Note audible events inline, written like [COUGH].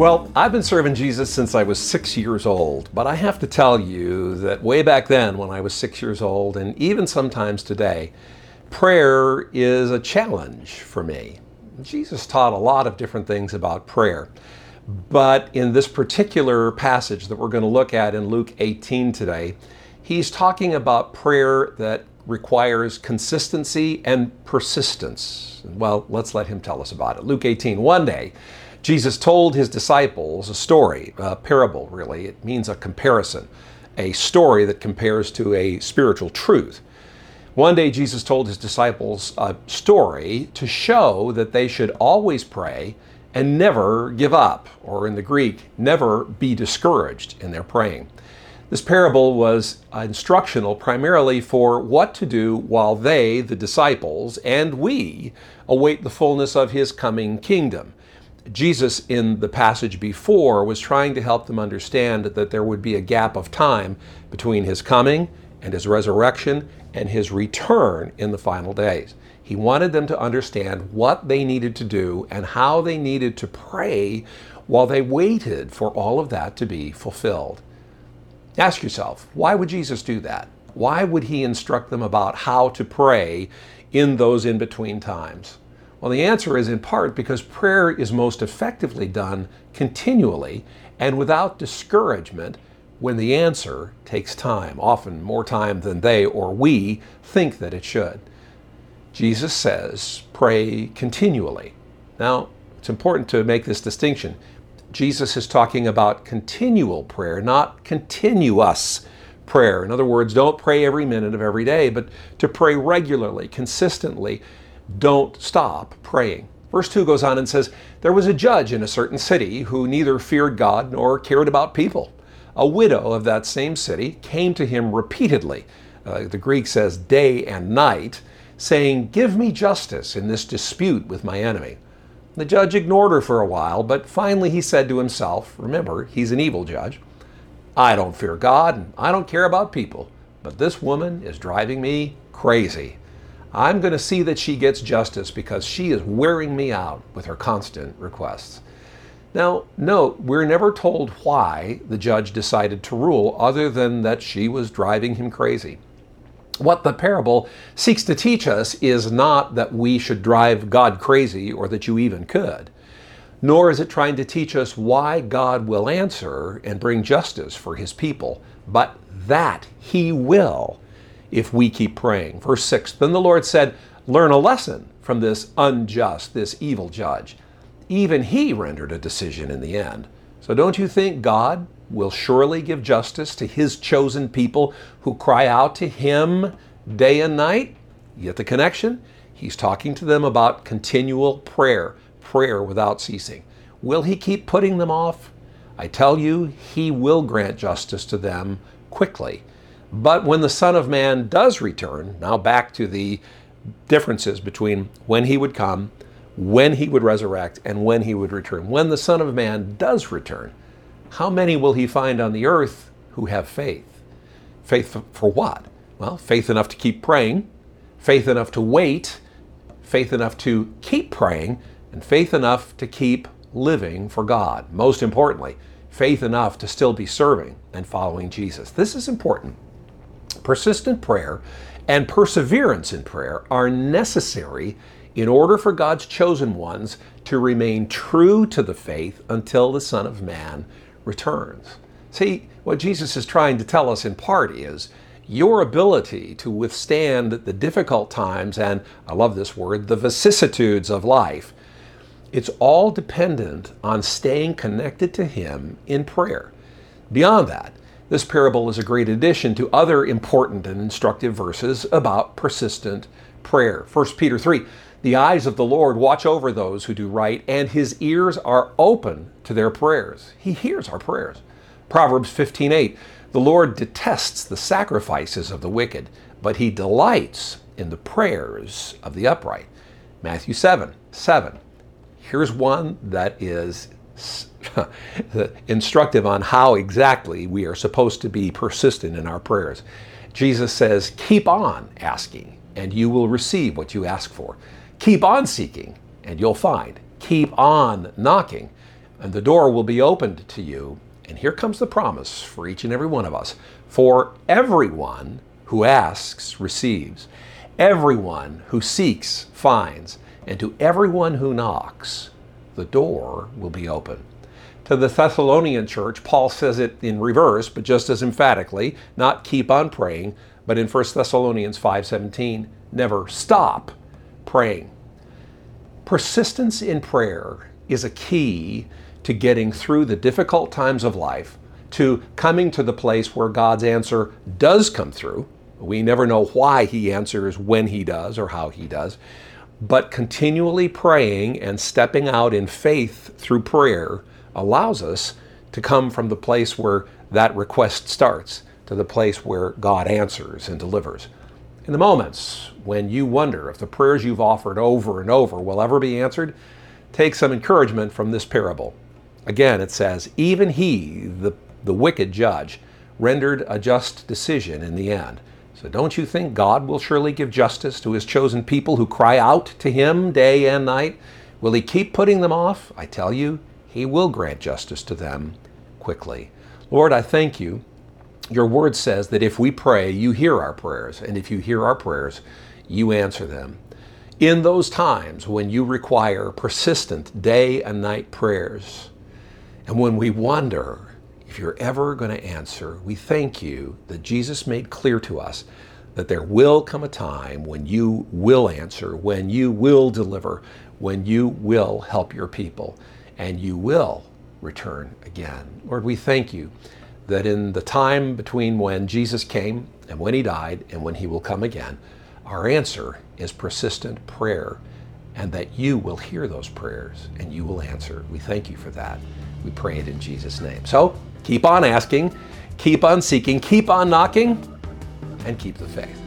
Well, I've been serving Jesus since I was six years old, but I have to tell you that way back then, when I was six years old, and even sometimes today, prayer is a challenge for me. Jesus taught a lot of different things about prayer. But in this particular passage that we're going to look at in Luke 18 today, he's talking about prayer that requires consistency and persistence. Well, let's let him tell us about it. Luke 18, one day, Jesus told his disciples a story, a parable, really. It means a comparison, a story that compares to a spiritual truth. One day, Jesus told his disciples a story to show that they should always pray and never give up, or in the Greek, never be discouraged in their praying. This parable was instructional primarily for what to do while they, the disciples, and we await the fullness of his coming kingdom. Jesus, in the passage before, was trying to help them understand that there would be a gap of time between his coming and his resurrection and his return in the final days. He wanted them to understand what they needed to do and how they needed to pray while they waited for all of that to be fulfilled. Ask yourself, why would Jesus do that? Why would he instruct them about how to pray in those in between times? Well, the answer is in part because prayer is most effectively done continually and without discouragement when the answer takes time, often more time than they or we think that it should. Jesus says, pray continually. Now, it's important to make this distinction. Jesus is talking about continual prayer, not continuous prayer. In other words, don't pray every minute of every day, but to pray regularly, consistently. Don't stop praying. Verse 2 goes on and says, There was a judge in a certain city who neither feared God nor cared about people. A widow of that same city came to him repeatedly, uh, the Greek says day and night, saying, Give me justice in this dispute with my enemy. The judge ignored her for a while, but finally he said to himself, Remember, he's an evil judge. I don't fear God and I don't care about people, but this woman is driving me crazy. I'm going to see that she gets justice because she is wearing me out with her constant requests. Now, note, we're never told why the judge decided to rule other than that she was driving him crazy. What the parable seeks to teach us is not that we should drive God crazy or that you even could, nor is it trying to teach us why God will answer and bring justice for his people, but that he will if we keep praying. Verse 6 Then the Lord said, Learn a lesson from this unjust, this evil judge even he rendered a decision in the end. So don't you think God will surely give justice to his chosen people who cry out to him day and night? You get the connection? He's talking to them about continual prayer, prayer without ceasing. Will he keep putting them off? I tell you, he will grant justice to them quickly. But when the Son of Man does return, now back to the differences between when he would come when he would resurrect and when he would return. When the Son of Man does return, how many will he find on the earth who have faith? Faith for what? Well, faith enough to keep praying, faith enough to wait, faith enough to keep praying, and faith enough to keep living for God. Most importantly, faith enough to still be serving and following Jesus. This is important. Persistent prayer and perseverance in prayer are necessary in order for God's chosen ones to remain true to the faith until the Son of Man returns. See, what Jesus is trying to tell us in part is your ability to withstand the difficult times and, I love this word, the vicissitudes of life. It's all dependent on staying connected to Him in prayer. Beyond that, this parable is a great addition to other important and instructive verses about persistent prayer. 1 Peter 3 the eyes of the Lord watch over those who do right, and his ears are open to their prayers. He hears our prayers. Proverbs 15:8. The Lord detests the sacrifices of the wicked, but he delights in the prayers of the upright. Matthew 7, 7. Here's one that is [LAUGHS] instructive on how exactly we are supposed to be persistent in our prayers. Jesus says, Keep on asking, and you will receive what you ask for. Keep on seeking, and you'll find. Keep on knocking. and the door will be opened to you. And here comes the promise for each and every one of us. For everyone who asks receives, everyone who seeks finds, and to everyone who knocks, the door will be open. To the Thessalonian church, Paul says it in reverse, but just as emphatically, not keep on praying, but in 1 Thessalonians 5:17, never stop praying. Persistence in prayer is a key to getting through the difficult times of life, to coming to the place where God's answer does come through. We never know why He answers when He does or how He does, but continually praying and stepping out in faith through prayer allows us to come from the place where that request starts to the place where God answers and delivers. In the moments when you wonder if the prayers you've offered over and over will ever be answered, take some encouragement from this parable. Again, it says, Even he, the, the wicked judge, rendered a just decision in the end. So don't you think God will surely give justice to his chosen people who cry out to him day and night? Will he keep putting them off? I tell you, he will grant justice to them quickly. Lord, I thank you. Your word says that if we pray, you hear our prayers, and if you hear our prayers, you answer them. In those times when you require persistent day and night prayers, and when we wonder if you're ever going to answer, we thank you that Jesus made clear to us that there will come a time when you will answer, when you will deliver, when you will help your people, and you will return again. Lord, we thank you that in the time between when Jesus came and when he died and when he will come again, our answer is persistent prayer, and that you will hear those prayers and you will answer. We thank you for that. We pray it in Jesus' name. So keep on asking, keep on seeking, keep on knocking, and keep the faith.